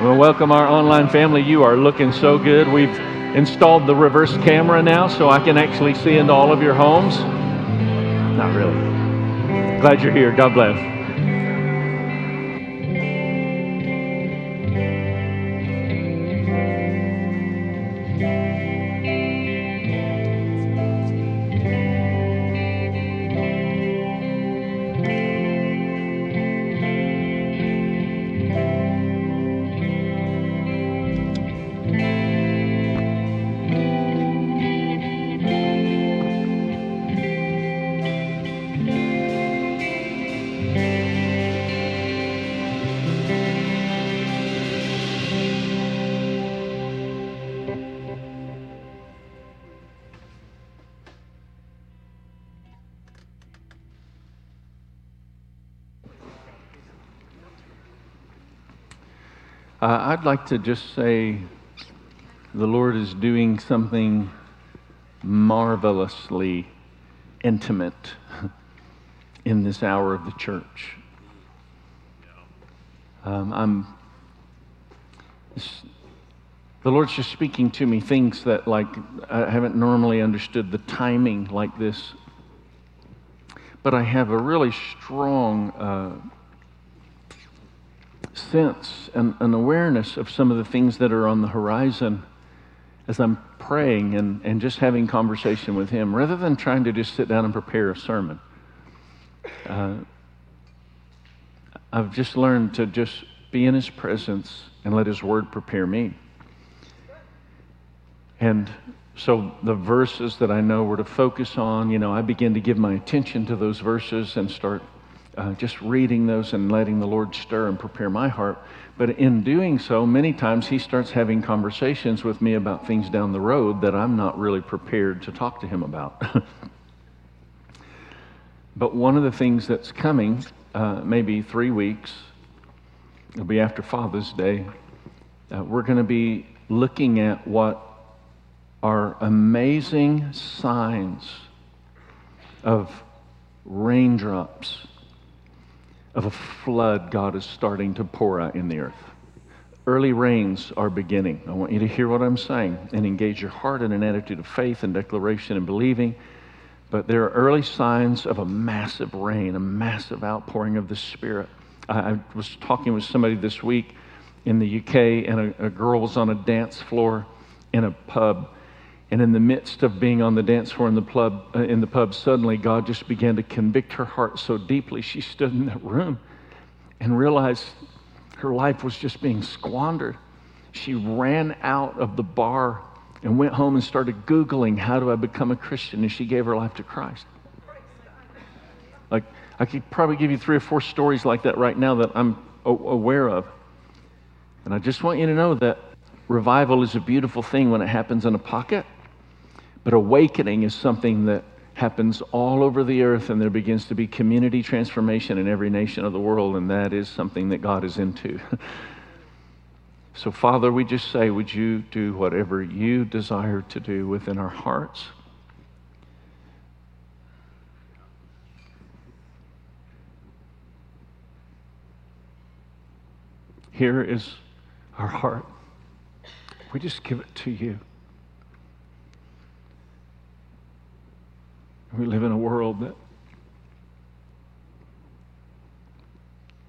Well, welcome our online family. You are looking so good. We've installed the reverse camera now so I can actually see into all of your homes. Not really. Glad you're here. God bless. I'd like to just say the Lord is doing something marvelously intimate in this hour of the church. Um, I'm, the Lord's just speaking to me things that, like, I haven't normally understood the timing like this, but I have a really strong. Uh, sense and an awareness of some of the things that are on the horizon as I'm praying and, and just having conversation with Him rather than trying to just sit down and prepare a sermon. Uh, I've just learned to just be in His presence and let His Word prepare me. And so the verses that I know were to focus on, you know, I begin to give my attention to those verses and start uh, just reading those and letting the Lord stir and prepare my heart. But in doing so, many times He starts having conversations with me about things down the road that I'm not really prepared to talk to Him about. but one of the things that's coming, uh, maybe three weeks, it'll be after Father's Day, uh, we're going to be looking at what are amazing signs of raindrops of a flood God is starting to pour out in the earth. Early rains are beginning. I want you to hear what I'm saying and engage your heart in an attitude of faith and declaration and believing. But there are early signs of a massive rain, a massive outpouring of the Spirit. I, I was talking with somebody this week in the UK, and a, a girl was on a dance floor in a pub and in the midst of being on the dance floor in the pub, uh, in the pub, suddenly God just began to convict her heart so deeply. She stood in that room and realized her life was just being squandered. She ran out of the bar and went home and started Googling, How do I become a Christian? And she gave her life to Christ. Like, I could probably give you three or four stories like that right now that I'm aware of. And I just want you to know that revival is a beautiful thing when it happens in a pocket. But awakening is something that happens all over the earth, and there begins to be community transformation in every nation of the world, and that is something that God is into. so, Father, we just say, would you do whatever you desire to do within our hearts? Here is our heart. We just give it to you. We live in a world that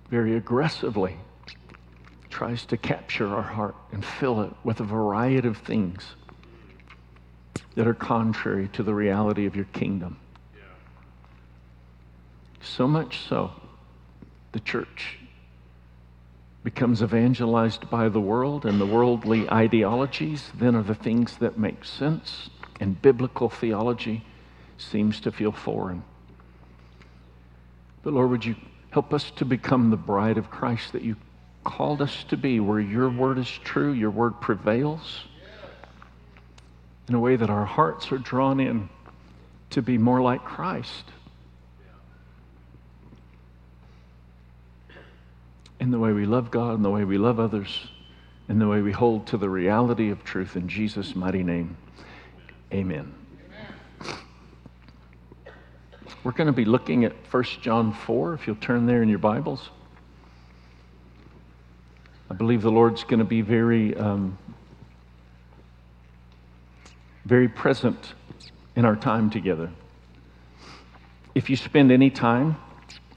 very aggressively tries to capture our heart and fill it with a variety of things that are contrary to the reality of your kingdom. So much so, the church becomes evangelized by the world, and the worldly ideologies then are the things that make sense, and biblical theology seems to feel foreign. But Lord, would you help us to become the bride of Christ that you called us to be, where your word is true, your word prevails, in a way that our hearts are drawn in to be more like Christ. In the way we love God, in the way we love others, in the way we hold to the reality of truth. In Jesus' mighty name, amen. We're going to be looking at 1 John 4, if you'll turn there in your Bibles. I believe the Lord's going to be very, um, very present in our time together. If you spend any time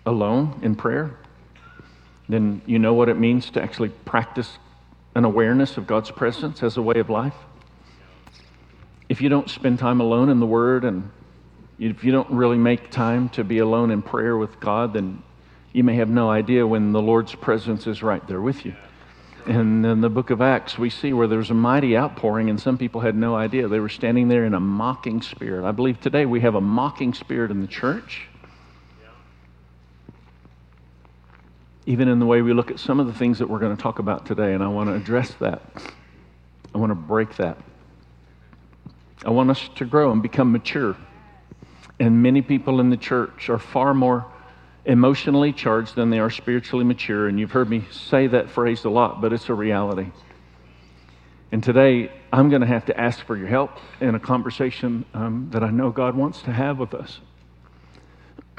alone in prayer, then you know what it means to actually practice an awareness of God's presence as a way of life. If you don't spend time alone in the Word and if you don't really make time to be alone in prayer with God, then you may have no idea when the Lord's presence is right there with you. And in the book of Acts, we see where there's a mighty outpouring, and some people had no idea. They were standing there in a mocking spirit. I believe today we have a mocking spirit in the church. Even in the way we look at some of the things that we're going to talk about today, and I want to address that. I want to break that. I want us to grow and become mature. And many people in the church are far more emotionally charged than they are spiritually mature. And you've heard me say that phrase a lot, but it's a reality. And today, I'm going to have to ask for your help in a conversation um, that I know God wants to have with us.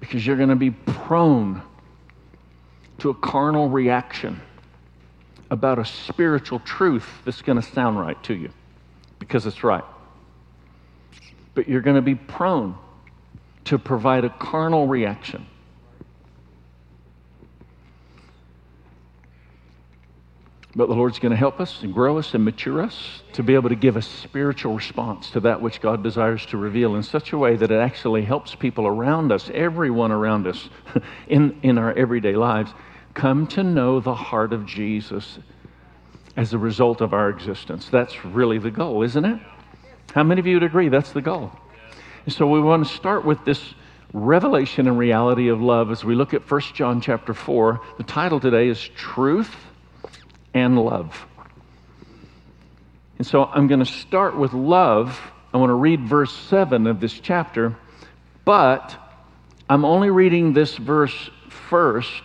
because you're going to be prone to a carnal reaction about a spiritual truth that's going to sound right to you because it's right. But you're going to be prone to provide a carnal reaction. But the Lord's going to help us and grow us and mature us to be able to give a spiritual response to that which God desires to reveal in such a way that it actually helps people around us, everyone around us, in, in our everyday lives, come to know the heart of Jesus as a result of our existence. That's really the goal, isn't it? How many of you would agree that's the goal? And so we want to start with this revelation and reality of love as we look at 1 John chapter 4. The title today is Truth and Love. And so I'm going to start with love. I want to read verse 7 of this chapter, but I'm only reading this verse first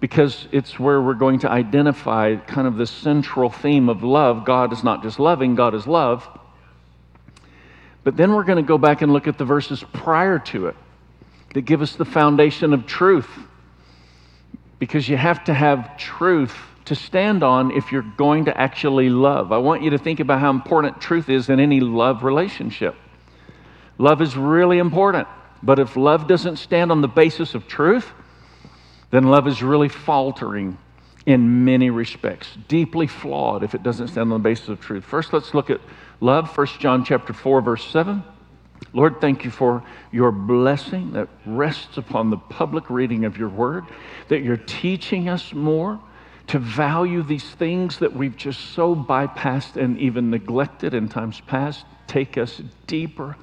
because it's where we're going to identify kind of the central theme of love. God is not just loving, God is love. But then we're going to go back and look at the verses prior to it that give us the foundation of truth. Because you have to have truth to stand on if you're going to actually love. I want you to think about how important truth is in any love relationship. Love is really important, but if love doesn't stand on the basis of truth, then love is really faltering in many respects, deeply flawed if it doesn't stand on the basis of truth. First, let's look at love 1 john chapter 4 verse 7 lord thank you for your blessing that rests upon the public reading of your word that you're teaching us more to value these things that we've just so bypassed and even neglected in times past. Take us deeper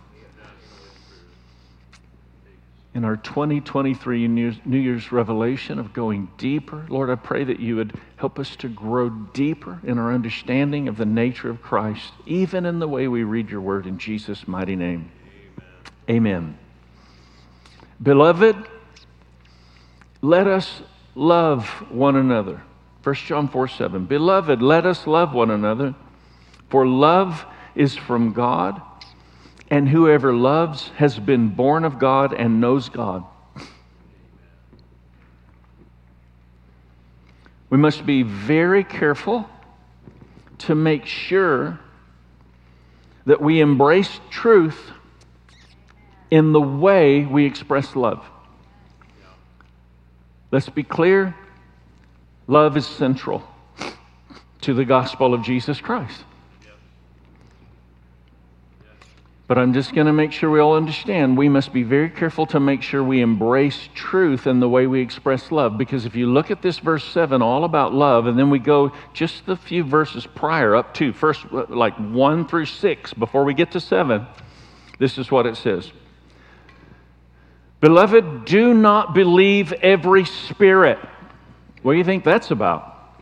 in our 2023 New Year's revelation of going deeper. Lord, I pray that you would help us to grow deeper in our understanding of the nature of Christ, even in the way we read your word in Jesus' mighty name. Amen. Amen. Beloved, let us love one another. 1 John 4 7. Beloved, let us love one another, for love is from God and whoever loves has been born of God and knows God. We must be very careful to make sure that we embrace truth in the way we express love. Let's be clear love is central to the gospel of Jesus Christ. But I'm just going to make sure we all understand we must be very careful to make sure we embrace truth in the way we express love. Because if you look at this verse 7, all about love, and then we go just the few verses prior up to first, like 1 through 6, before we get to 7, this is what it says Beloved, do not believe every spirit. What do you think that's about?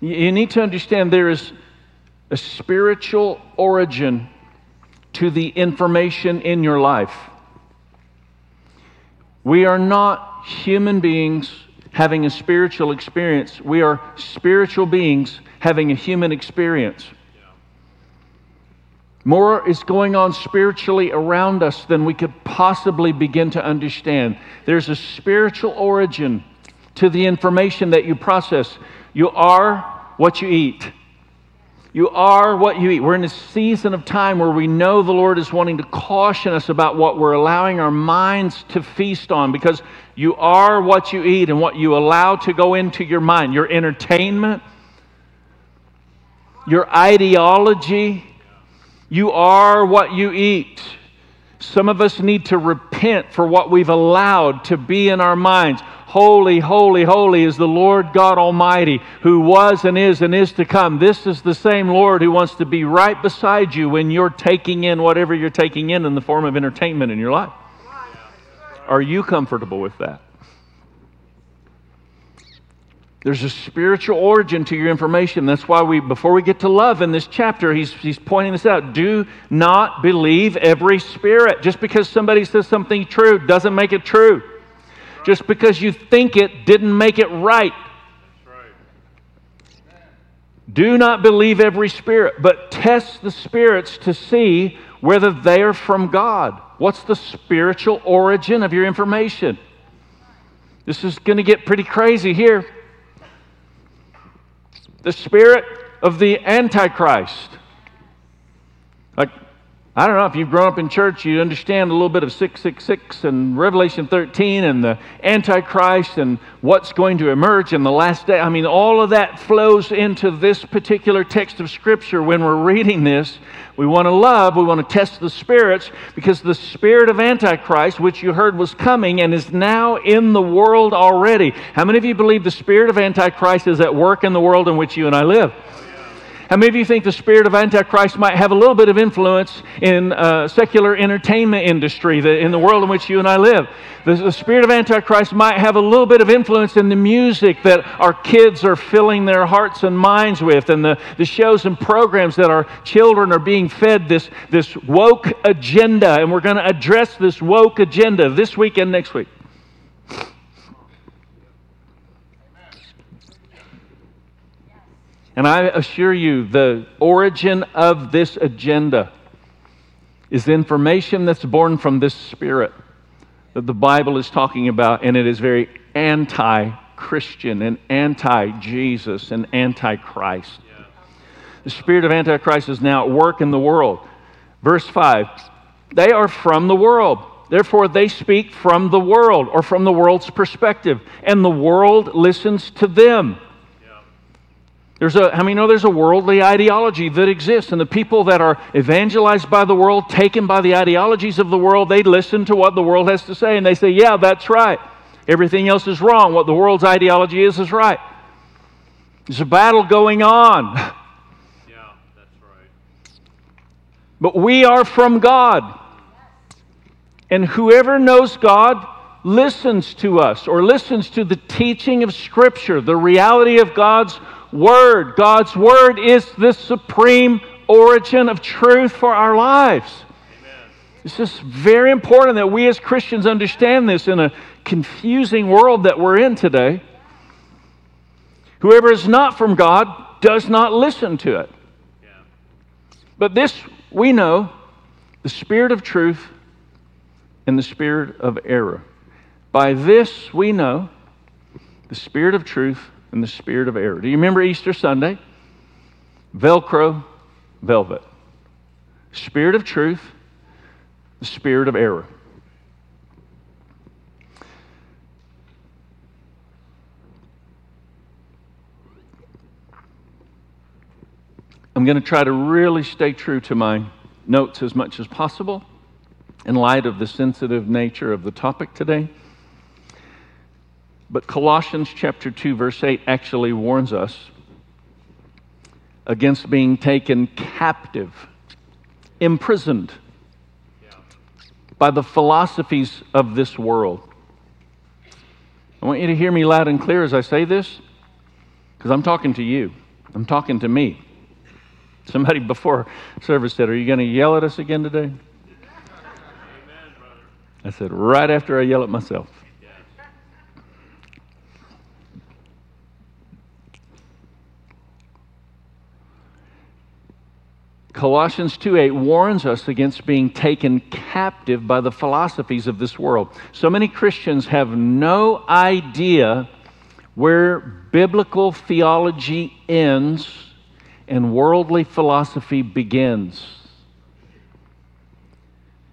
You need to understand there is a spiritual origin to the information in your life. We are not human beings having a spiritual experience, we are spiritual beings having a human experience. More is going on spiritually around us than we could possibly begin to understand. There's a spiritual origin to the information that you process. You are what you eat. You are what you eat. We're in a season of time where we know the Lord is wanting to caution us about what we're allowing our minds to feast on because you are what you eat and what you allow to go into your mind. Your entertainment, your ideology, you are what you eat. Some of us need to repent for what we've allowed to be in our minds. Holy, holy, holy is the Lord God Almighty, who was and is and is to come. This is the same Lord who wants to be right beside you when you're taking in whatever you're taking in in the form of entertainment in your life. Are you comfortable with that? There's a spiritual origin to your information. That's why we, before we get to love in this chapter, he's, he's pointing this out. Do not believe every spirit. Just because somebody says something true doesn't make it true. Just because you think it didn't make it right. Do not believe every spirit, but test the spirits to see whether they are from God. What's the spiritual origin of your information? This is going to get pretty crazy here the spirit of the Antichrist. Like, I don't know if you've grown up in church, you understand a little bit of 666 and Revelation 13 and the Antichrist and what's going to emerge in the last day. I mean, all of that flows into this particular text of Scripture when we're reading this. We want to love, we want to test the spirits because the spirit of Antichrist, which you heard was coming and is now in the world already. How many of you believe the spirit of Antichrist is at work in the world in which you and I live? How many of you think the spirit of Antichrist might have a little bit of influence in uh, secular entertainment industry, the, in the world in which you and I live? The, the spirit of Antichrist might have a little bit of influence in the music that our kids are filling their hearts and minds with, and the, the shows and programs that our children are being fed this, this woke agenda. And we're going to address this woke agenda this week and next week. And I assure you, the origin of this agenda is information that's born from this spirit that the Bible is talking about, and it is very anti Christian and anti Jesus and anti Christ. The spirit of Antichrist is now at work in the world. Verse 5 They are from the world. Therefore, they speak from the world or from the world's perspective, and the world listens to them. There's a, I mean, know there's a worldly ideology that exists, and the people that are evangelized by the world, taken by the ideologies of the world, they listen to what the world has to say, and they say, Yeah, that's right. Everything else is wrong. What the world's ideology is, is right. There's a battle going on. Yeah, that's right. But we are from God. And whoever knows God listens to us or listens to the teaching of Scripture, the reality of God's Word. God's Word is the supreme origin of truth for our lives. It's just very important that we as Christians understand this in a confusing world that we're in today. Whoever is not from God does not listen to it. But this we know the spirit of truth and the spirit of error. By this we know the spirit of truth and the spirit of error. Do you remember Easter Sunday? Velcro, velvet. Spirit of truth, the spirit of error. I'm going to try to really stay true to my notes as much as possible in light of the sensitive nature of the topic today. But Colossians chapter 2 verse 8 actually warns us against being taken captive, imprisoned by the philosophies of this world. I want you to hear me loud and clear as I say this because I'm talking to you. I'm talking to me. Somebody before service said, Are you going to yell at us again today? Amen. I said, Right after I yell at myself. Colossians 2:8 warns us against being taken captive by the philosophies of this world. So many Christians have no idea where biblical theology ends and worldly philosophy begins.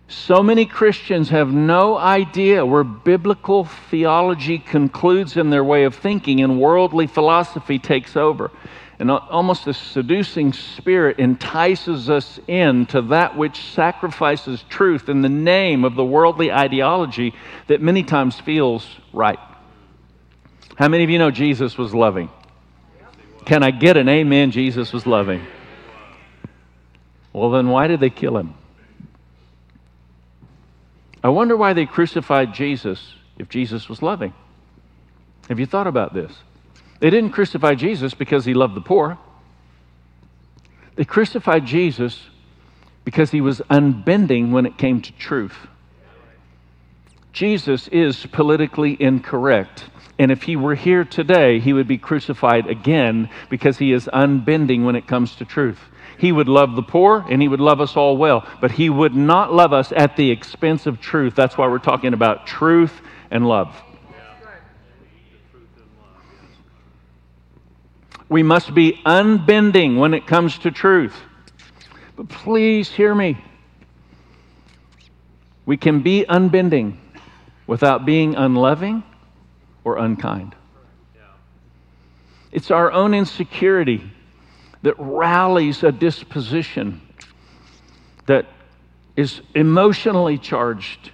So many Christians have no idea where biblical theology concludes in their way of thinking and worldly philosophy takes over. And almost a seducing spirit entices us into that which sacrifices truth in the name of the worldly ideology that many times feels right. How many of you know Jesus was loving? Can I get an amen? Jesus was loving. Well, then why did they kill him? I wonder why they crucified Jesus if Jesus was loving. Have you thought about this? They didn't crucify Jesus because he loved the poor. They crucified Jesus because he was unbending when it came to truth. Jesus is politically incorrect. And if he were here today, he would be crucified again because he is unbending when it comes to truth. He would love the poor and he would love us all well, but he would not love us at the expense of truth. That's why we're talking about truth and love. We must be unbending when it comes to truth. But please hear me. We can be unbending without being unloving or unkind. It's our own insecurity that rallies a disposition that is emotionally charged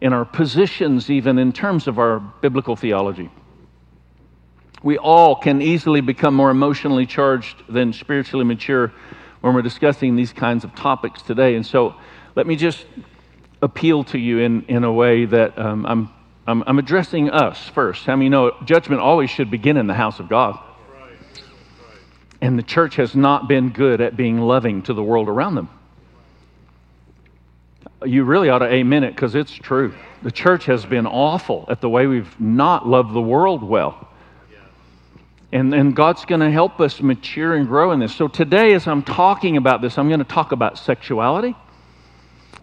in our positions, even in terms of our biblical theology. We all can easily become more emotionally charged than spiritually mature when we're discussing these kinds of topics today. And so let me just appeal to you in, in a way that um, I'm, I'm, I'm, addressing us first. How I many know judgment always should begin in the house of God? And the church has not been good at being loving to the world around them. You really ought to amen it because it's true. The church has been awful at the way we've not loved the world well. And, and God's going to help us mature and grow in this. So today, as I'm talking about this, I'm going to talk about sexuality.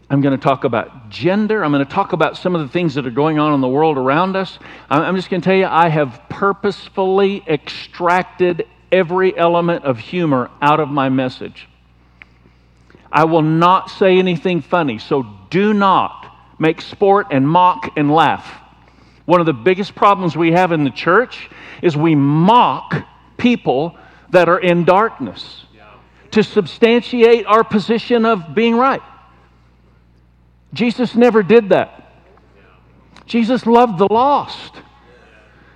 I'm going to talk about gender. I'm going to talk about some of the things that are going on in the world around us. I'm just going to tell you, I have purposefully extracted every element of humor out of my message. I will not say anything funny, so do not make sport and mock and laugh. One of the biggest problems we have in the church is we mock people that are in darkness to substantiate our position of being right. Jesus never did that. Jesus loved the lost.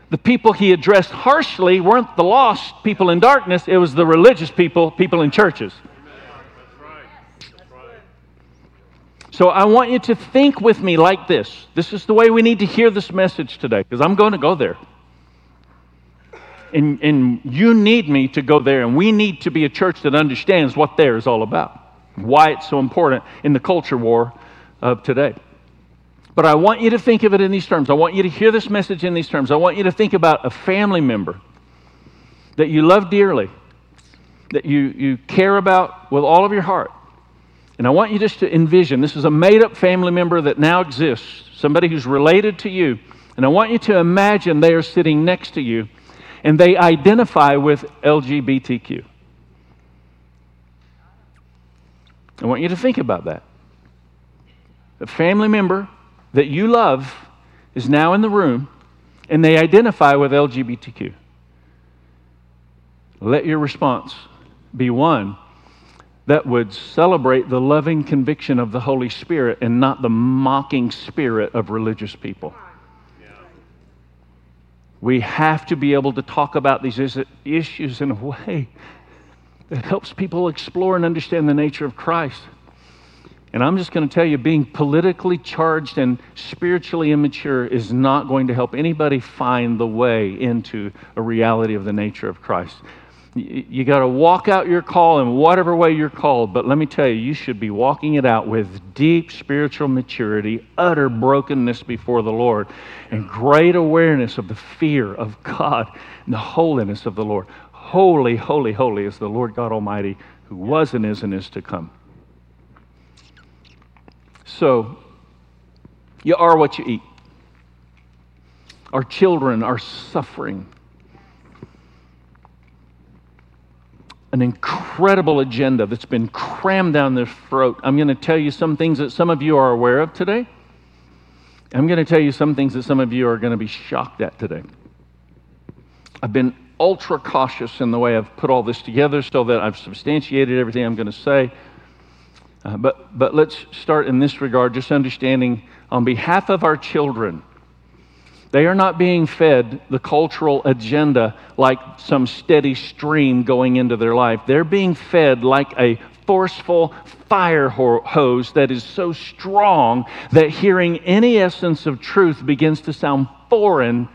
The people he addressed harshly weren't the lost people in darkness, it was the religious people, people in churches. So I want you to think with me like this. This is the way we need to hear this message today, because I'm going to go there. And, and you need me to go there, and we need to be a church that understands what there is all about, why it's so important in the culture war of today. But I want you to think of it in these terms. I want you to hear this message in these terms. I want you to think about a family member that you love dearly, that you, you care about with all of your heart and I want you just to envision this is a made up family member that now exists, somebody who's related to you. And I want you to imagine they are sitting next to you and they identify with LGBTQ. I want you to think about that. A family member that you love is now in the room and they identify with LGBTQ. Let your response be one that would celebrate the loving conviction of the Holy Spirit and not the mocking spirit of religious people. We have to be able to talk about these issues in a way that helps people explore and understand the nature of Christ. And I'm just going to tell you, being politically charged and spiritually immature is not going to help anybody find the way into a reality of the nature of Christ. You got to walk out your call in whatever way you're called, but let me tell you, you should be walking it out with deep spiritual maturity, utter brokenness before the Lord, and great awareness of the fear of God and the holiness of the Lord. Holy, holy, holy is the Lord God Almighty who was and is and is to come. So, you are what you eat. Our children are suffering an incredible agenda that's been crammed down their throat. I'm going to tell you some things that some of you are aware of today. I'm going to tell you some things that some of you are going to be shocked at today. I've been ultra cautious in the way I've put all this together so that I've substantiated everything I'm going to say. Uh, but, but let's start in this regard, just understanding on behalf of our children, they are not being fed the cultural agenda like some steady stream going into their life. They're being fed like a forceful fire hose that is so strong that hearing any essence of truth begins to sound foreign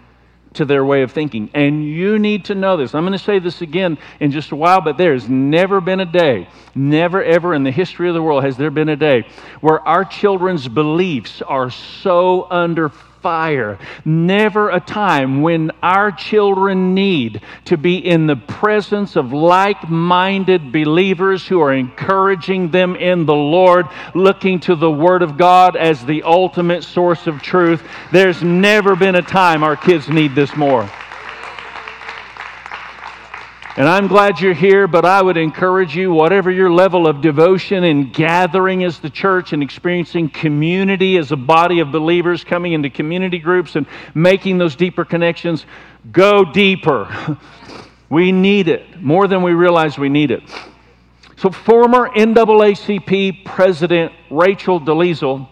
to their way of thinking. And you need to know this. I'm going to say this again in just a while, but there's never been a day, never ever in the history of the world has there been a day where our children's beliefs are so under fire. Never a time when our children need to be in the presence of like minded believers who are encouraging them in the Lord, looking to the Word of God as the ultimate source of truth. There's never been a time our kids need this more. And I'm glad you're here, but I would encourage you, whatever your level of devotion and gathering as the church and experiencing community as a body of believers, coming into community groups and making those deeper connections, go deeper. we need it more than we realize we need it. So, former NAACP President Rachel Dolezal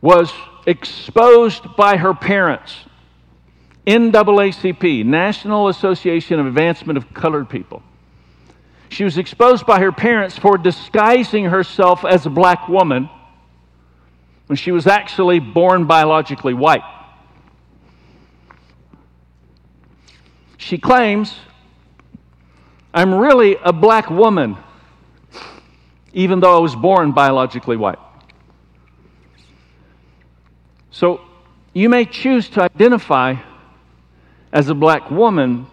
was exposed by her parents NAACP, National Association of Advancement of Colored People. She was exposed by her parents for disguising herself as a black woman when she was actually born biologically white. She claims, I'm really a black woman, even though I was born biologically white. So you may choose to identify as a black woman,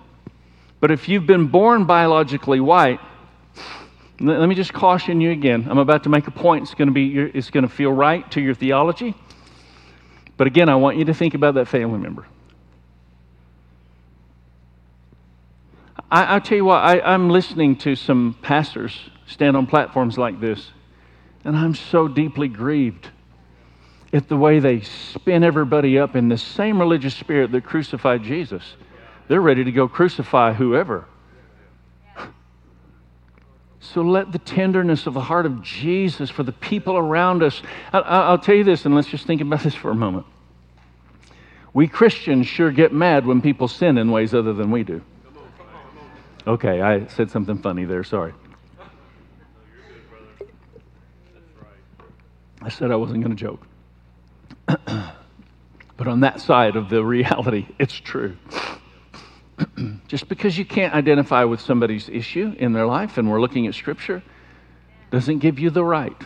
but if you've been born biologically white, let me just caution you again. I'm about to make a point. It's going to be it's going to feel right to your theology. But again, I want you to think about that family member. I, will tell you what, I, I'm listening to some pastors stand on platforms like this, and I'm so deeply grieved at the way they spin everybody up in the same religious spirit that crucified Jesus. They're ready to go crucify whoever. So let the tenderness of the heart of Jesus for the people around us. I, will tell you this, and let's just think about this for a moment. We Christians sure get mad when people sin in ways other than we do. Okay, I said something funny there, sorry. I said I wasn't going to joke. but on that side of the reality, it's true. Just because you can't identify with somebody's issue in their life, and we're looking at Scripture, doesn't give you the right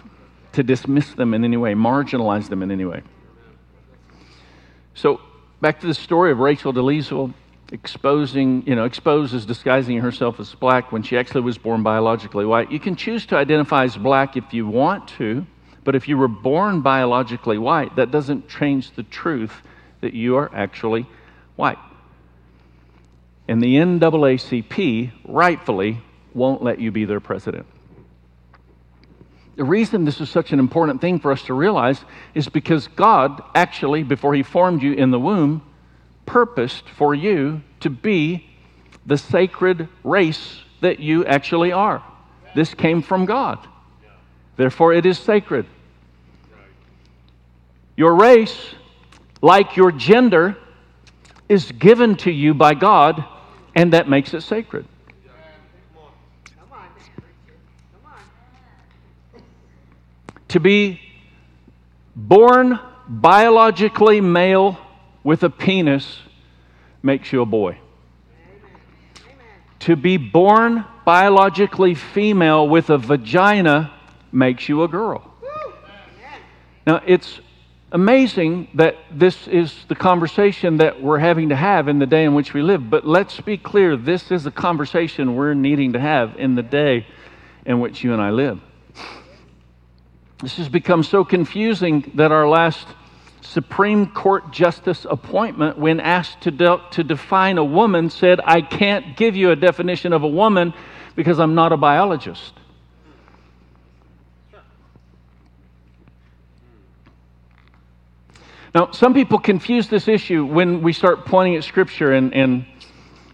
to dismiss them in any way, marginalize them in any way. So, back to the story of Rachel Dolezal exposing, you know, exposes disguising herself as black when she actually was born biologically white. You can choose to identify as black if you want to. But if you were born biologically white, that doesn't change the truth that you are actually white. And the NAACP rightfully won't let you be their president. The reason this is such an important thing for us to realize is because God actually, before He formed you in the womb, purposed for you to be the sacred race that you actually are. This came from God. Therefore, it is sacred. Your race, like your gender, is given to you by God, and that makes it sacred. To be born biologically male with a penis makes you a boy. To be born biologically female with a vagina makes you a girl. Now, it's amazing that this is the conversation that we're having to have in the day in which we live. But let's be clear this is a conversation we're needing to have in the day in which you and I live. This has become so confusing that our last Supreme Court justice appointment, when asked to, de- to define a woman, said, I can't give you a definition of a woman because I'm not a biologist. Now, some people confuse this issue when we start pointing at Scripture and, and,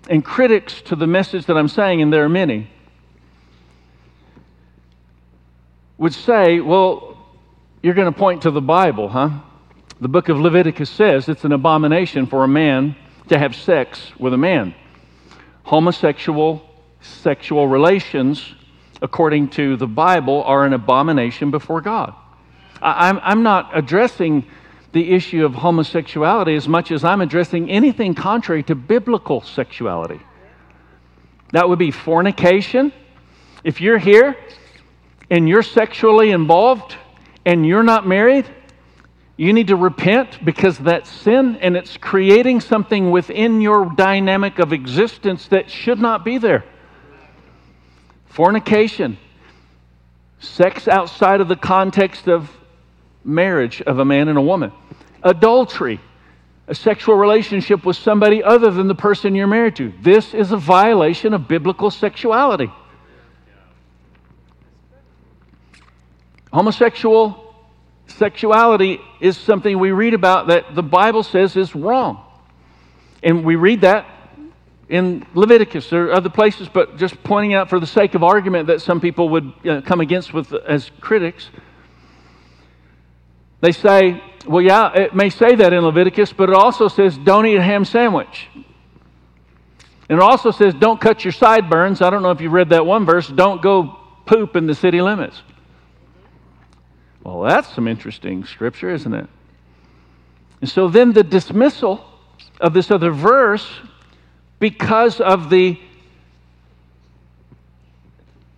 and critics to the message that I'm saying, and there are many, would say, well, you're going to point to the Bible, huh? The book of Leviticus says it's an abomination for a man to have sex with a man. Homosexual sexual relations, according to the Bible, are an abomination before God. I, I'm not addressing the issue of homosexuality as much as I'm addressing anything contrary to biblical sexuality. That would be fornication. If you're here and you're sexually involved and you're not married, you need to repent because that's sin and it's creating something within your dynamic of existence that should not be there. Fornication, sex outside of the context of marriage of a man and a woman. Adultery, a sexual relationship with somebody other than the person you're married to. This is a violation of biblical sexuality. Homosexual sexuality is something we read about that the Bible says is wrong. And we read that in Leviticus or other places, but just pointing out for the sake of argument that some people would uh, come against with as critics. They say, well, yeah, it may say that in Leviticus, but it also says don't eat a ham sandwich. And it also says don't cut your sideburns. I don't know if you read that one verse. Don't go poop in the city limits. Well, that's some interesting scripture, isn't it? And so then the dismissal of this other verse because of the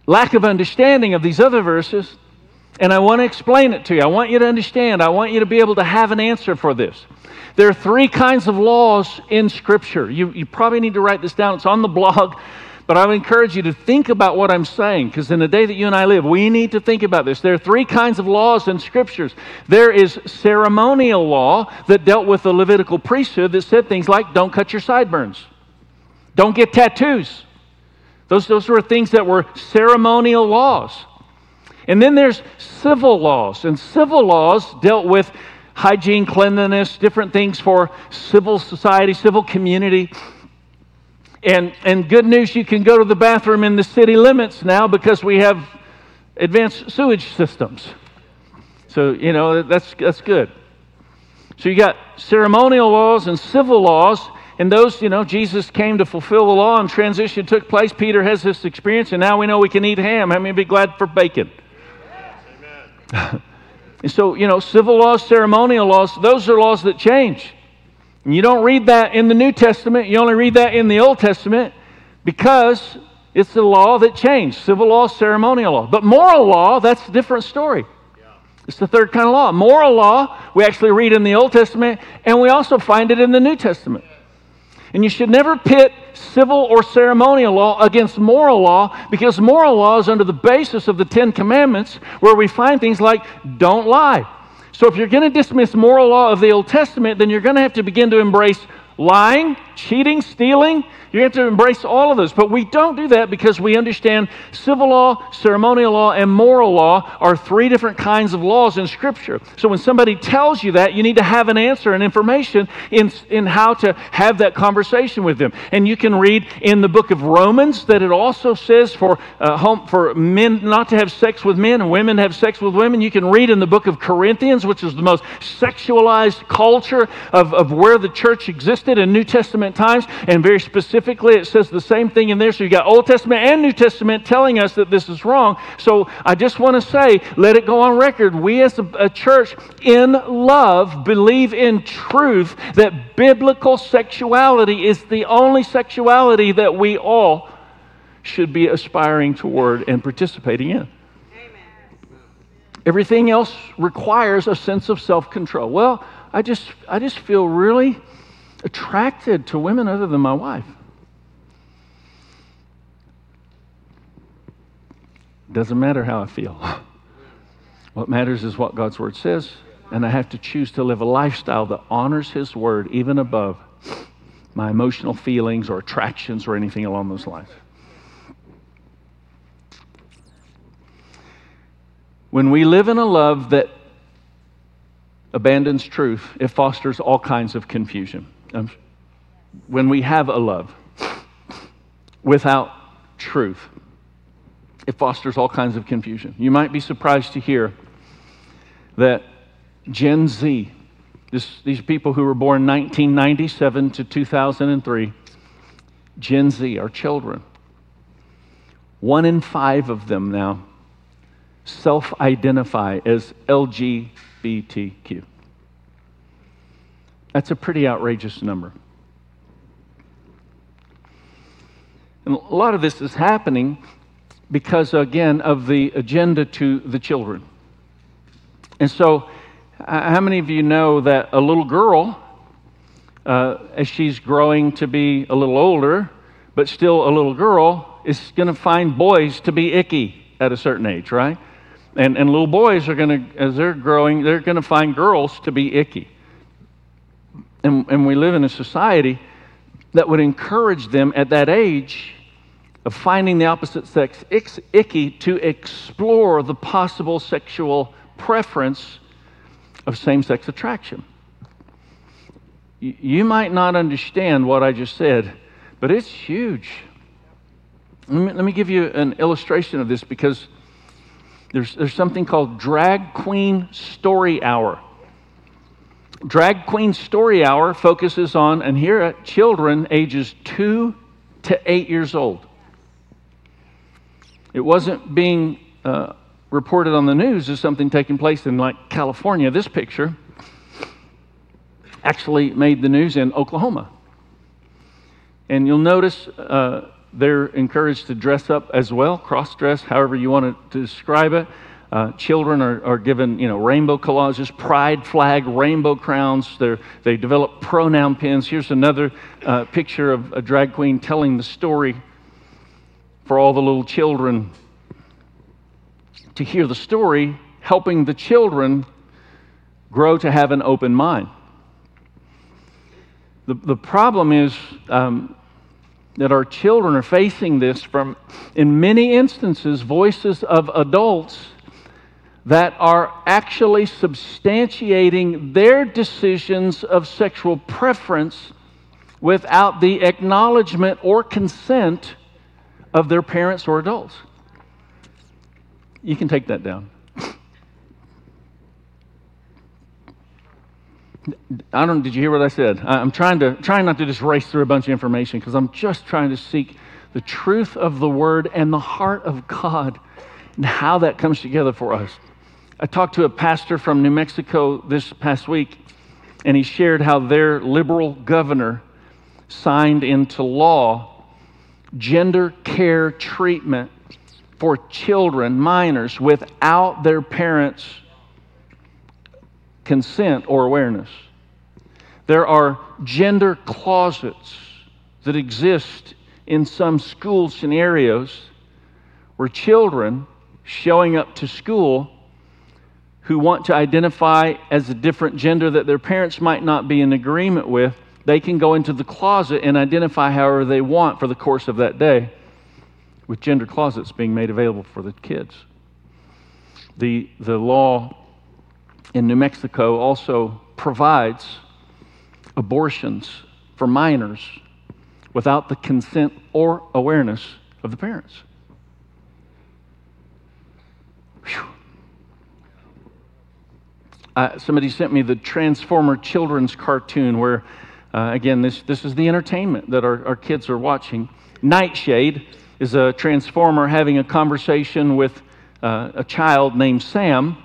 lack of understanding of these other verses and I want to explain it to you. I want you to understand. I want you to be able to have an answer for this. There are three kinds of laws in Scripture. You, you probably need to write this down. It's on the blog. But I would encourage you to think about what I'm saying because in the day that you and I live, we need to think about this. There are three kinds of laws in Scriptures. There is ceremonial law that dealt with the Levitical priesthood that said things like don't cut your sideburns, don't get tattoos. Those, those were things that were ceremonial laws. And then there's civil laws, and civil laws dealt with hygiene, cleanliness, different things for civil society, civil community. And, and good news, you can go to the bathroom in the city limits now because we have advanced sewage systems. So, you know, that's, that's good. So you got ceremonial laws and civil laws, and those, you know, Jesus came to fulfill the law and transition took place. Peter has this experience, and now we know we can eat ham. I mean, be glad for bacon? And so, you know, civil laws, ceremonial laws, those are laws that change. And you don't read that in the New Testament, you only read that in the Old Testament because it's the law that changed civil law, ceremonial law. But moral law, that's a different story. It's the third kind of law. Moral law, we actually read in the Old Testament, and we also find it in the New Testament. And you should never pit civil or ceremonial law against moral law because moral law is under the basis of the Ten Commandments where we find things like don't lie. So if you're going to dismiss moral law of the Old Testament, then you're going to have to begin to embrace lying, cheating, stealing. You have to embrace all of those. But we don't do that because we understand civil law, ceremonial law, and moral law are three different kinds of laws in Scripture. So when somebody tells you that, you need to have an answer and information in, in how to have that conversation with them. And you can read in the book of Romans that it also says for, uh, home, for men not to have sex with men and women have sex with women. You can read in the book of Corinthians, which is the most sexualized culture of, of where the church existed in New Testament times, and very specific specifically, it says the same thing in there. So you got Old Testament and New Testament telling us that this is wrong. So I just want to say, let it go on record. We as a, a church in love believe in truth that biblical sexuality is the only sexuality that we all should be aspiring toward and participating in. Everything else requires a sense of self control. Well, I just, I just feel really attracted to women other than my wife. Doesn't matter how I feel. What matters is what God's Word says, And I have to choose to live a lifestyle that honors His word even above my emotional feelings or attractions or anything along those lines. When we live in a love that abandons truth, it fosters all kinds of confusion. Um, when we have a love without truth, it fosters all kinds of confusion. You might be surprised to hear that Gen Z, this, these people who were born 1997 to 2003, Gen Z, our children, one in five of them now self identify as LGBTQ. That's a pretty outrageous number. And a lot of this is happening because, again, of the agenda to the children. And so, how many of you know that a little girl, uh, as she's growing to be a little older, but still a little girl, is going to find boys to be icky at a certain age, right? And, and little boys are going to, as they're growing, they're going to find girls to be icky. And, and we live in a society that would encourage them at that age of finding the opposite sex icky to explore the possible sexual preference of same sex attraction. You might not understand what I just said, but it's huge. Let me, let me give you an illustration of this because there's, there's something called Drag Queen Story Hour. Drag Queen Story Hour focuses on, and here children ages two to eight years old. It wasn't being uh, reported on the news as something taking place in like California. This picture actually made the news in Oklahoma. And you'll notice uh, they're encouraged to dress up as well, cross dress, however you want to describe it. Uh, children are, are, given, you know, rainbow collages, pride flag, rainbow crowns. They're, they develop pronoun pins. Here's another uh, picture of a drag queen telling the story for all the little children to hear the story, helping the children grow to have an open mind. The, the problem is um, that our children are facing this from, in many instances, voices of adults that are actually substantiating their decisions of sexual preference without the acknowledgement or consent of their parents or adults. You can take that down. I don't. Did you hear what I said? I'm trying to trying not to just race through a bunch of information because I'm just trying to seek the truth of the Word and the heart of God and how that comes together for us. I talked to a pastor from New Mexico this past week, and he shared how their liberal governor signed into law gender care treatment for children, minors, without their parents' consent or awareness. There are gender closets that exist in some school scenarios where children showing up to school who want to identify as a different gender that their parents might not be in agreement with, they can go into the closet and identify however they want for the course of that day, with gender closets being made available for the kids. The, the law in New Mexico also provides abortions for minors without the consent or awareness of the parents. Somebody sent me the Transformer children's cartoon where, uh, again, this, this is the entertainment that our, our kids are watching. Nightshade is a transformer having a conversation with uh, a child named Sam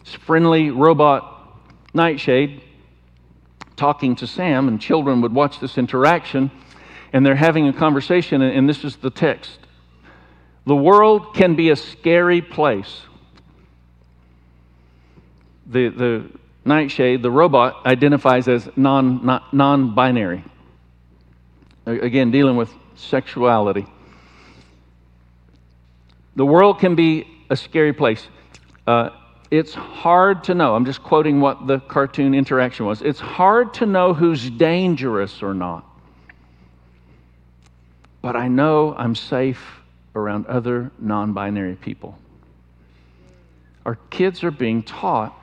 It's friendly robot Nightshade talking to Sam, and children would watch this interaction, and they're having a conversation, and this is the text The world can be a scary place. The, the Nightshade, the robot, identifies as non, non binary. Again, dealing with sexuality. The world can be a scary place. Uh, it's hard to know. I'm just quoting what the cartoon interaction was. It's hard to know who's dangerous or not. But I know I'm safe around other non binary people. Our kids are being taught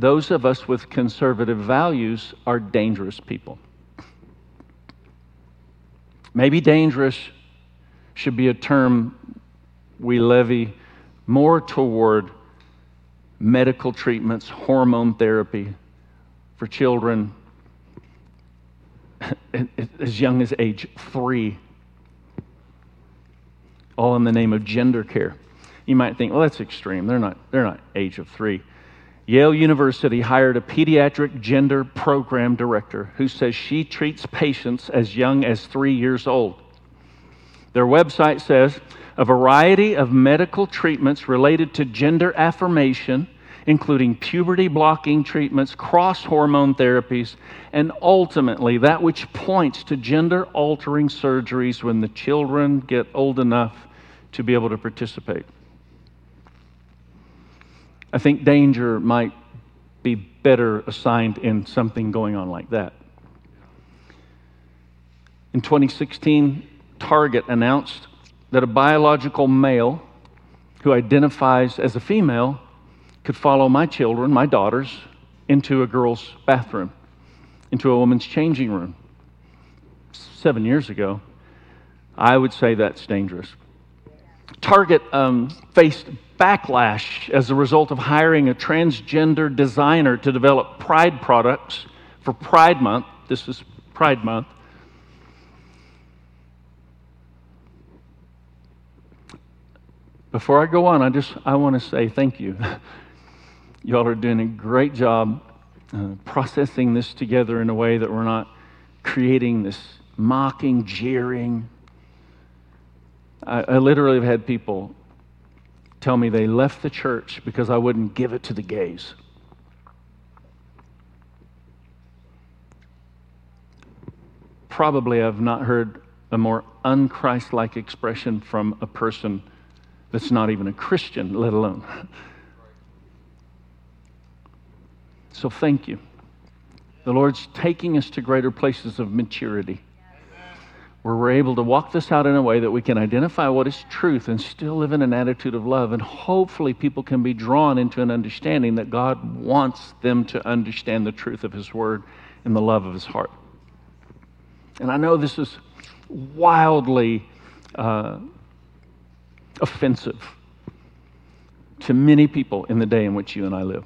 those of us with conservative values are dangerous people. Maybe dangerous should be a term we levy more toward medical treatments, hormone therapy for children as young as age three, all in the name of gender care. You might think, well, that's extreme. They're not, they're not age of three. Yale University hired a pediatric gender program director who says she treats patients as young as three years old. Their website says a variety of medical treatments related to gender affirmation, including puberty blocking treatments, cross hormone therapies, and ultimately that which points to gender altering surgeries when the children get old enough to be able to participate. I think danger might be better assigned in something going on like that. In 2016, Target announced that a biological male who identifies as a female could follow my children, my daughters, into a girl's bathroom, into a woman's changing room. Seven years ago, I would say that's dangerous. Target um, faced backlash as a result of hiring a transgender designer to develop Pride products for Pride Month. This is Pride Month. Before I go on, I just I want to say thank you. Y'all are doing a great job uh, processing this together in a way that we're not creating this mocking, jeering. I, I literally have had people tell me they left the church because I wouldn't give it to the gays. Probably I've not heard a more unchristlike expression from a person that's not even a Christian, let alone. So thank you. The Lord's taking us to greater places of maturity where we're able to walk this out in a way that we can identify what is truth and still live in an attitude of love. And hopefully, people can be drawn into an understanding that God wants them to understand the truth of His Word and the love of His heart. And I know this is wildly uh, offensive to many people in the day in which you and I live.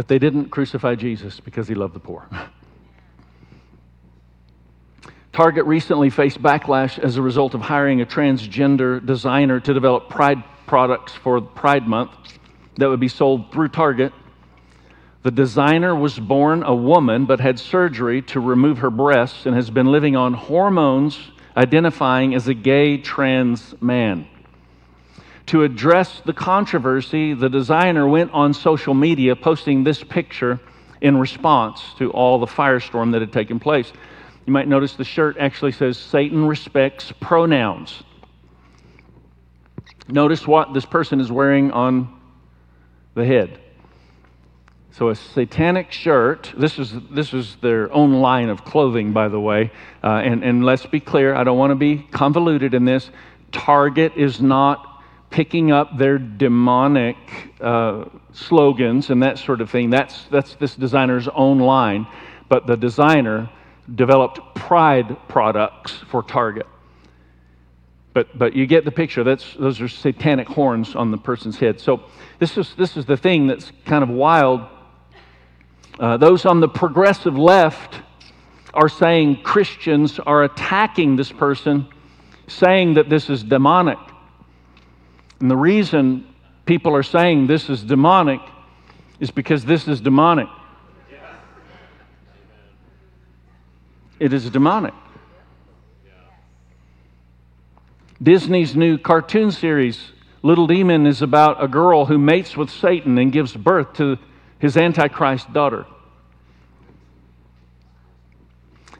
But they didn't crucify Jesus because he loved the poor. Target recently faced backlash as a result of hiring a transgender designer to develop Pride products for Pride Month that would be sold through Target. The designer was born a woman but had surgery to remove her breasts and has been living on hormones identifying as a gay trans man. To address the controversy, the designer went on social media posting this picture in response to all the firestorm that had taken place. You might notice the shirt actually says Satan respects pronouns. Notice what this person is wearing on the head. So, a satanic shirt, this is, this is their own line of clothing, by the way. Uh, and, and let's be clear, I don't want to be convoluted in this. Target is not picking up their demonic uh, slogans and that sort of thing. That's, that's this designer's own line. But the designer developed pride products for Target. But, but you get the picture. That's, those are satanic horns on the person's head. So this is, this is the thing that's kind of wild. Uh, those on the progressive left are saying Christians are attacking this person, saying that this is demonic. And the reason people are saying this is demonic is because this is demonic. It is demonic. Disney's new cartoon series, Little Demon, is about a girl who mates with Satan and gives birth to his Antichrist daughter.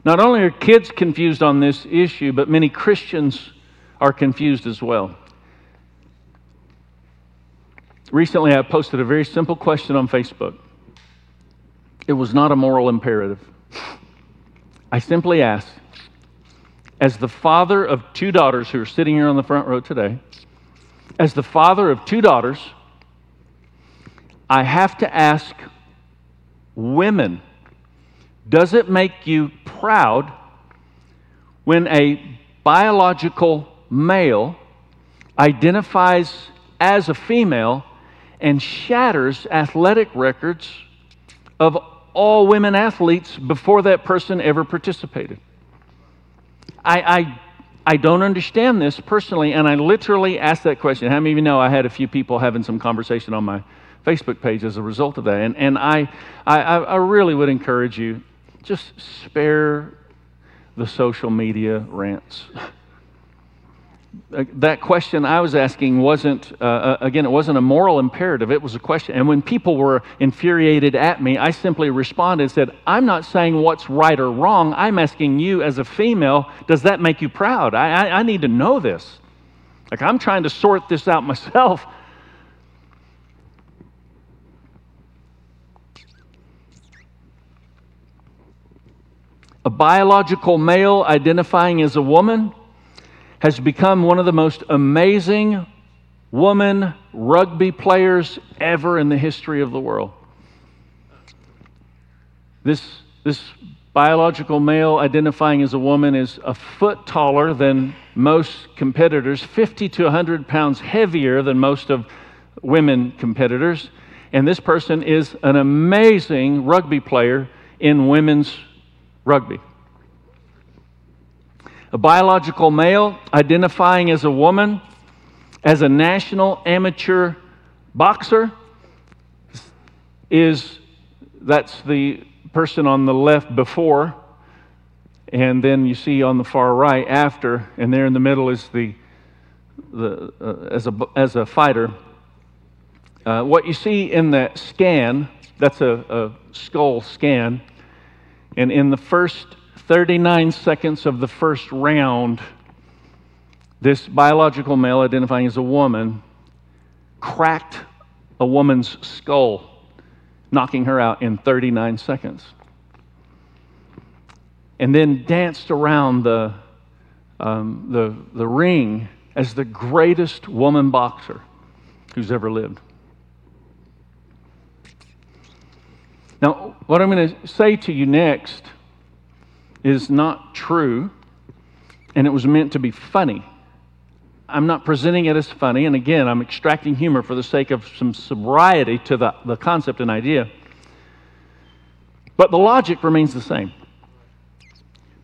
Not only are kids confused on this issue, but many Christians are confused as well. Recently, I posted a very simple question on Facebook. It was not a moral imperative. I simply asked, as the father of two daughters who are sitting here on the front row today, as the father of two daughters, I have to ask women, does it make you proud when a biological male identifies as a female and shatters athletic records of all women athletes before that person ever participated. I, I, I don't understand this personally, and I literally asked that question. How many of you know I had a few people having some conversation on my Facebook page as a result of that? And, and I, I, I really would encourage you just spare the social media rants. that question I was asking wasn't, uh, uh, again, it wasn't a moral imperative. It was a question. And when people were infuriated at me, I simply responded and said, I'm not saying what's right or wrong. I'm asking you as a female, does that make you proud? I, I, I need to know this. Like, I'm trying to sort this out myself. A biological male identifying as a woman has become one of the most amazing woman rugby players ever in the history of the world. This, this biological male identifying as a woman is a foot taller than most competitors, 50 to 100 pounds heavier than most of women competitors. And this person is an amazing rugby player in women's rugby a biological male identifying as a woman, as a national amateur boxer, is that's the person on the left before, and then you see on the far right after, and there in the middle is the, the uh, as, a, as a fighter. Uh, what you see in that scan, that's a, a skull scan, and in the first 39 seconds of the first round, this biological male identifying as a woman cracked a woman's skull, knocking her out in 39 seconds. And then danced around the, um, the, the ring as the greatest woman boxer who's ever lived. Now, what I'm going to say to you next is not true, and it was meant to be funny. I'm not presenting it as funny, and again, I'm extracting humor for the sake of some sobriety to the, the concept and idea. But the logic remains the same.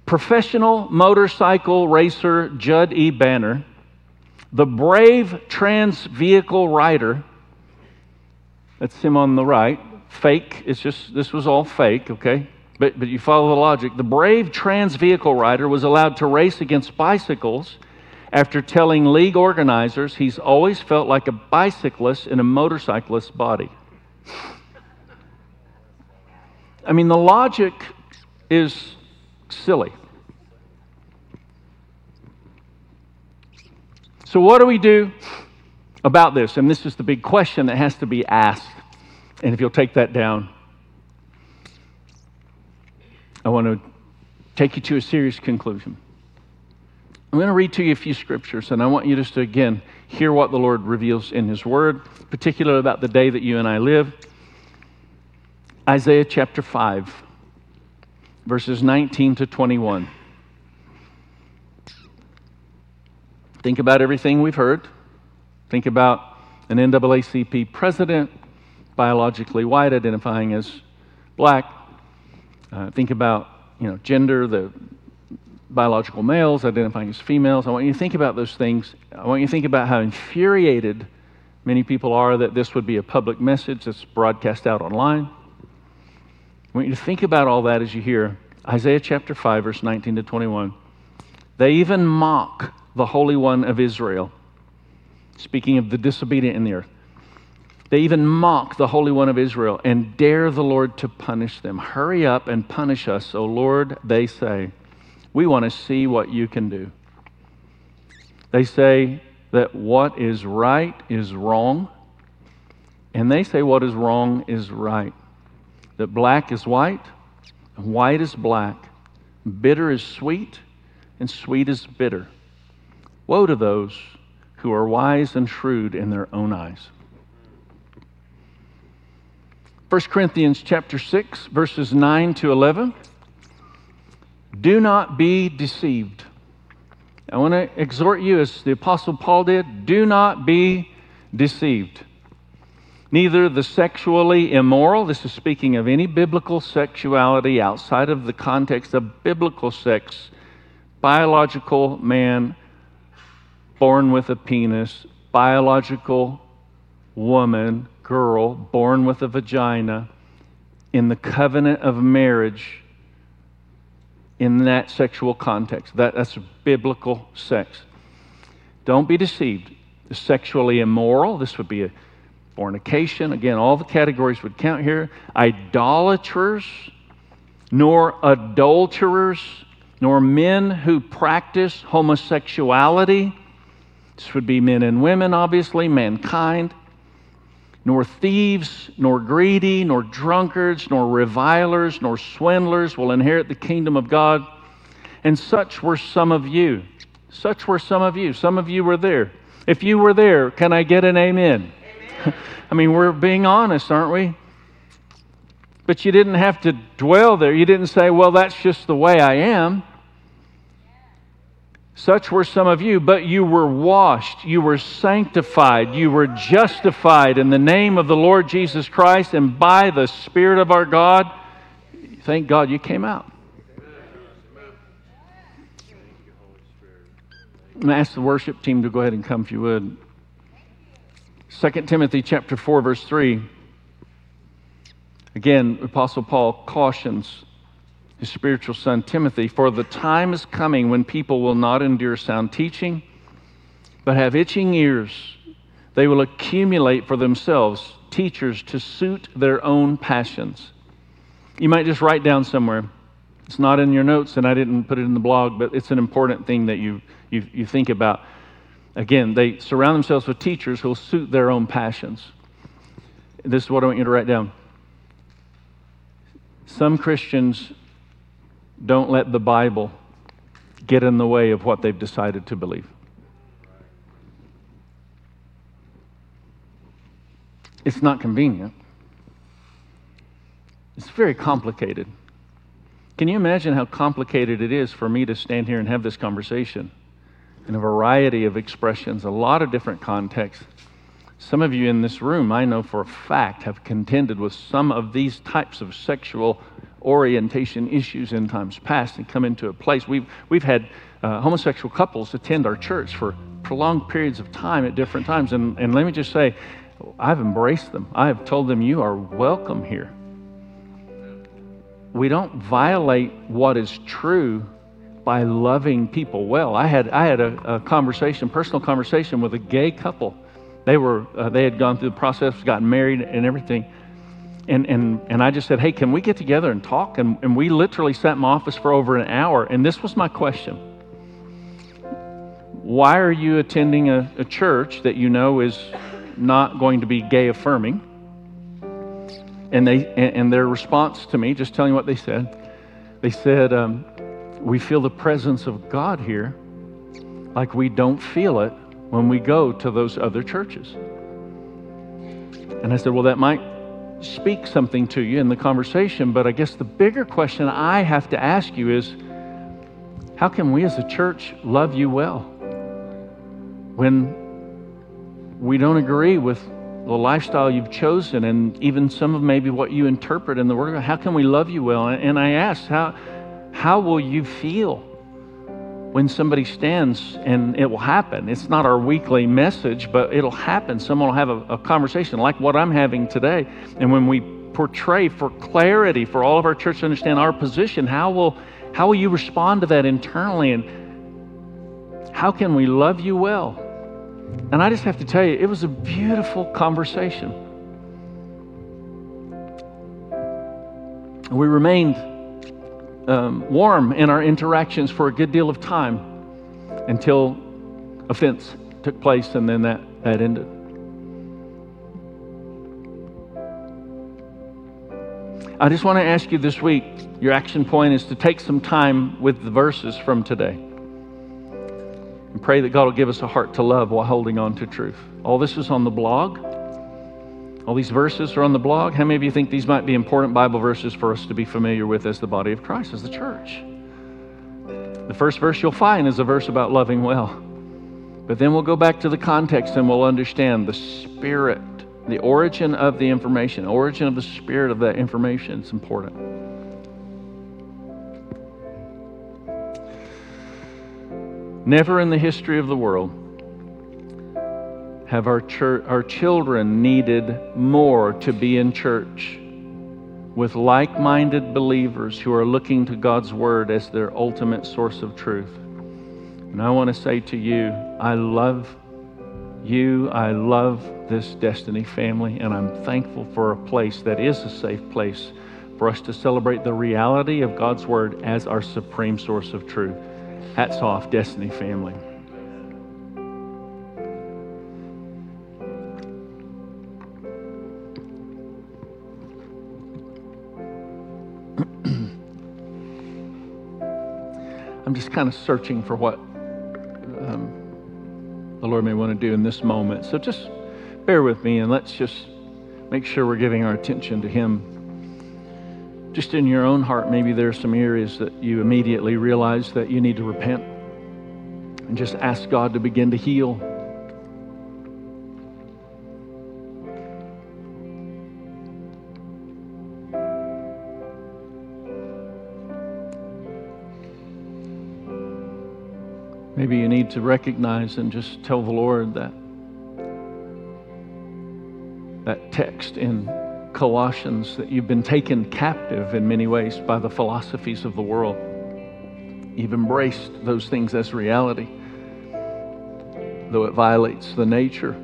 Professional motorcycle racer Judd E. Banner, the brave trans vehicle rider, that's him on the right, fake, it's just, this was all fake, okay? But, but you follow the logic. The brave trans vehicle rider was allowed to race against bicycles after telling league organizers he's always felt like a bicyclist in a motorcyclist's body. I mean, the logic is silly. So, what do we do about this? And this is the big question that has to be asked. And if you'll take that down, I want to take you to a serious conclusion. I'm going to read to you a few scriptures, and I want you just to, again, hear what the Lord reveals in His Word, particularly about the day that you and I live. Isaiah chapter 5, verses 19 to 21. Think about everything we've heard. Think about an NAACP president, biologically white, identifying as black, uh, think about you know gender, the biological males identifying as females. I want you to think about those things. I want you to think about how infuriated many people are that this would be a public message that's broadcast out online. I want you to think about all that as you hear Isaiah chapter 5, verse 19 to 21. They even mock the Holy One of Israel, speaking of the disobedient in the earth. They even mock the Holy One of Israel and dare the Lord to punish them. Hurry up and punish us, O Lord, they say. We want to see what you can do. They say that what is right is wrong, and they say what is wrong is right. That black is white, and white is black, bitter is sweet, and sweet is bitter. Woe to those who are wise and shrewd in their own eyes. 1 Corinthians chapter 6 verses 9 to 11 Do not be deceived. I want to exhort you as the apostle Paul did, do not be deceived. Neither the sexually immoral, this is speaking of any biblical sexuality outside of the context of biblical sex, biological man born with a penis, biological woman, girl born with a vagina, in the covenant of marriage in that sexual context. That, that's biblical sex. Don't be deceived. Sexually immoral, this would be a fornication. Again, all the categories would count here. Idolaters, nor adulterers, nor men who practice homosexuality. This would be men and women, obviously, mankind. Nor thieves, nor greedy, nor drunkards, nor revilers, nor swindlers will inherit the kingdom of God. And such were some of you. Such were some of you. Some of you were there. If you were there, can I get an amen? amen. I mean, we're being honest, aren't we? But you didn't have to dwell there. You didn't say, well, that's just the way I am. Such were some of you, but you were washed, you were sanctified, you were justified in the name of the Lord Jesus Christ and by the Spirit of our God. Thank God you came out. Ask the worship team to go ahead and come if you would. 2 Timothy chapter 4 verse 3. Again, Apostle Paul cautions his spiritual son Timothy, for the time is coming when people will not endure sound teaching, but have itching ears. They will accumulate for themselves teachers to suit their own passions. You might just write down somewhere. It's not in your notes, and I didn't put it in the blog, but it's an important thing that you, you, you think about. Again, they surround themselves with teachers who will suit their own passions. This is what I want you to write down. Some Christians don't let the Bible get in the way of what they've decided to believe. It's not convenient. It's very complicated. Can you imagine how complicated it is for me to stand here and have this conversation in a variety of expressions, a lot of different contexts? Some of you in this room, I know for a fact, have contended with some of these types of sexual orientation issues in times past and come into a place. We've, we've had uh, homosexual couples attend our church for prolonged periods of time at different times. And, and let me just say, I've embraced them. I have told them, you are welcome here. We don't violate what is true by loving people well. I had, I had a, a conversation, personal conversation with a gay couple. They, were, uh, they had gone through the process, gotten married and everything and, and, and I just said, hey, can we get together and talk? And, and we literally sat in my office for over an hour. And this was my question Why are you attending a, a church that you know is not going to be gay affirming? And, they, and, and their response to me, just telling you what they said, they said, um, We feel the presence of God here like we don't feel it when we go to those other churches. And I said, Well, that might speak something to you in the conversation, but I guess the bigger question I have to ask you is how can we as a church love you well when we don't agree with the lifestyle you've chosen and even some of maybe what you interpret in the Word? How can we love you well? And I ask, how, how will you feel? When somebody stands and it will happen. It's not our weekly message, but it'll happen. Someone will have a, a, conversation like what I'm having today. And when we portray for clarity for all of our church to understand our position, how will, how will you respond to that internally? And how can we love you well? And I just have to tell you, it was a beautiful conversation. We remained um, warm in our interactions for a good deal of time until offense took place and then that, that ended. I just want to ask you this week your action point is to take some time with the verses from today and pray that God will give us a heart to love while holding on to truth. All this is on the blog. All these verses are on the blog. How many of you think these might be important Bible verses for us to be familiar with as the body of Christ, as the church? The first verse you'll find is a verse about loving well. But then we'll go back to the context and we'll understand the spirit the origin of the information, origin of the spirit of that information is important. Never in the history of the world have our, church, our children needed more to be in church with like minded believers who are looking to God's Word as their ultimate source of truth. And I want to say to you, I love you. I love this Destiny family, and I'm thankful for a place that is a safe place for us to celebrate the reality of God's Word as our supreme source of truth. Hats off, Destiny family. Kind of searching for what um, the Lord may want to do in this moment. So just bear with me and let's just make sure we're giving our attention to Him. Just in your own heart, maybe there are some areas that you immediately realize that you need to repent and just ask God to begin to heal. Maybe you need to recognize and just tell the Lord that that text in Colossians that you've been taken captive in many ways by the philosophies of the world. You've embraced those things as reality, though it violates the nature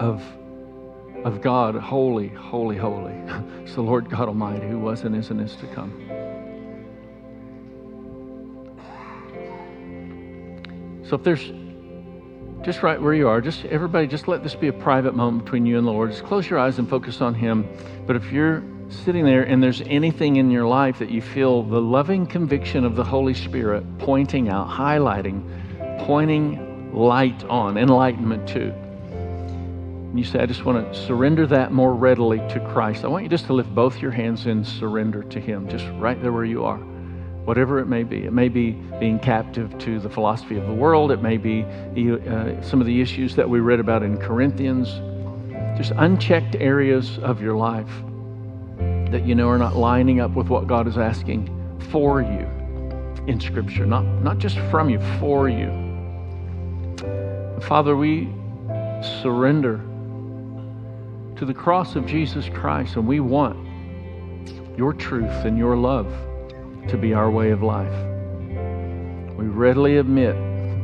of, of God, holy, holy, holy. it's the Lord God Almighty who was and is and is to come. So if there's just right where you are, just everybody, just let this be a private moment between you and the Lord. Just close your eyes and focus on Him. But if you're sitting there and there's anything in your life that you feel the loving conviction of the Holy Spirit pointing out, highlighting, pointing light on, enlightenment to, and you say, I just want to surrender that more readily to Christ, I want you just to lift both your hands in surrender to Him, just right there where you are whatever it may be. It may be being captive to the philosophy of the world, it may be uh, some of the issues that we read about in Corinthians, just unchecked areas of your life that you know are not lining up with what God is asking for you in Scripture, not, not just from you, for you. Father, we surrender to the cross of Jesus Christ, and we want your truth and your love to be our way of life. We readily admit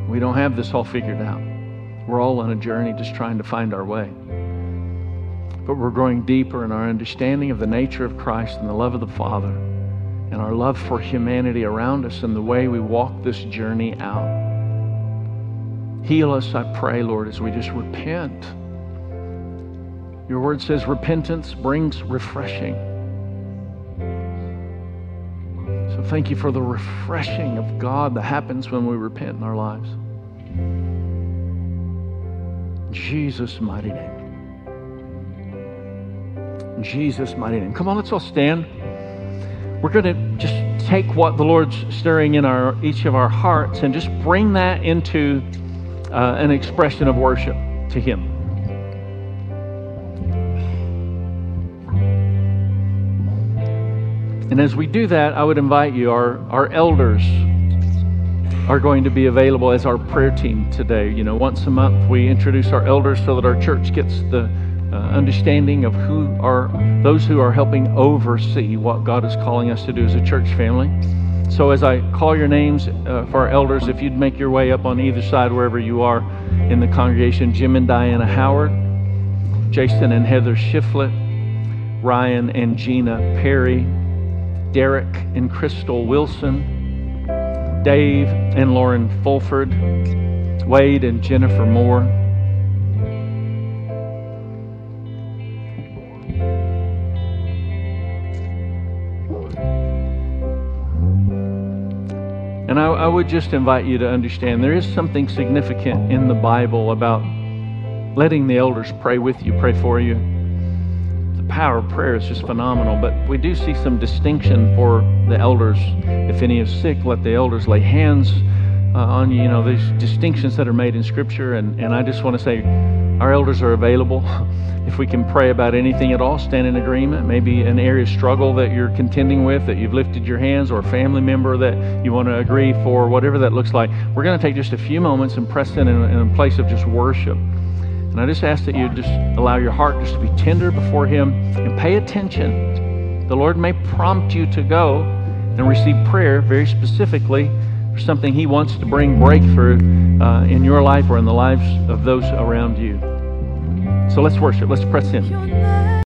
we don't have this all figured out. We're all on a journey just trying to find our way. But we're growing deeper in our understanding of the nature of Christ and the love of the Father and our love for humanity around us and the way we walk this journey out. Heal us, I pray, Lord, as we just repent. Your word says repentance brings refreshing. So thank you for the refreshing of God that happens when we repent in our lives. In Jesus' mighty name. In Jesus' mighty name. Come on, let's all stand. We're going to just take what the Lord's stirring in our each of our hearts and just bring that into uh, an expression of worship to Him. And as we do that, I would invite you, our, our elders are going to be available as our prayer team today. You know, once a month we introduce our elders so that our church gets the uh, understanding of who are those who are helping oversee what God is calling us to do as a church family. So as I call your names uh, for our elders, if you'd make your way up on either side, wherever you are in the congregation, Jim and Diana Howard, Jason and Heather Shiflett, Ryan and Gina Perry, Derek and Crystal Wilson, Dave and Lauren Fulford, Wade and Jennifer Moore. And I, I, would just invite you to understand there is something significant in the Bible about letting the elders pray with you, pray for you. Power of prayer is just phenomenal, but we do see some distinction for the elders. If any is sick, let the elders lay hands uh, on you. You know, there's distinctions that are made in Scripture, and, and I just want to say our elders are available. if we can pray about anything at all, stand in agreement. Maybe an area of struggle that you're contending with, that you've lifted your hands, or a family member that you want to agree for, whatever that looks like. We're going to take just a few moments and press in in, in a place of just worship. And I just ask that you just allow your heart just to be tender before Him and pay attention. The Lord may prompt you to go and receive prayer very specifically for something He wants to bring breakthrough uh, in your life or in the lives of those around you. So let's worship. Let's press in.